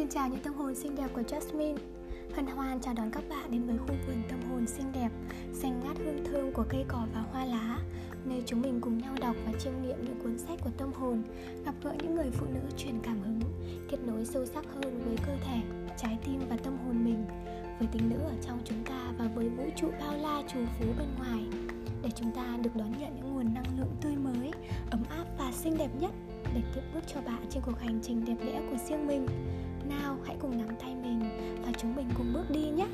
Xin chào những tâm hồn xinh đẹp của Jasmine. Hân hoan chào đón các bạn đến với khu vườn tâm hồn xinh đẹp Xanh ngát hương thơm của cây cỏ và hoa lá Nơi chúng mình cùng nhau đọc và chiêm nghiệm những cuốn sách của tâm hồn Gặp gỡ những người phụ nữ truyền cảm hứng Kết nối sâu sắc hơn với cơ thể, trái tim và tâm hồn mình Với tính nữ ở trong chúng ta và với vũ trụ bao la trù phú bên ngoài. Để chúng ta được đón nhận những nguồn năng lượng tươi mới, ấm áp và xinh đẹp nhất để tiếp bước cho bạn trên cuộc hành trình đẹp đẽ của riêng mình nào hãy cùng nắm tay mình và chúng mình cùng bước đi nhé.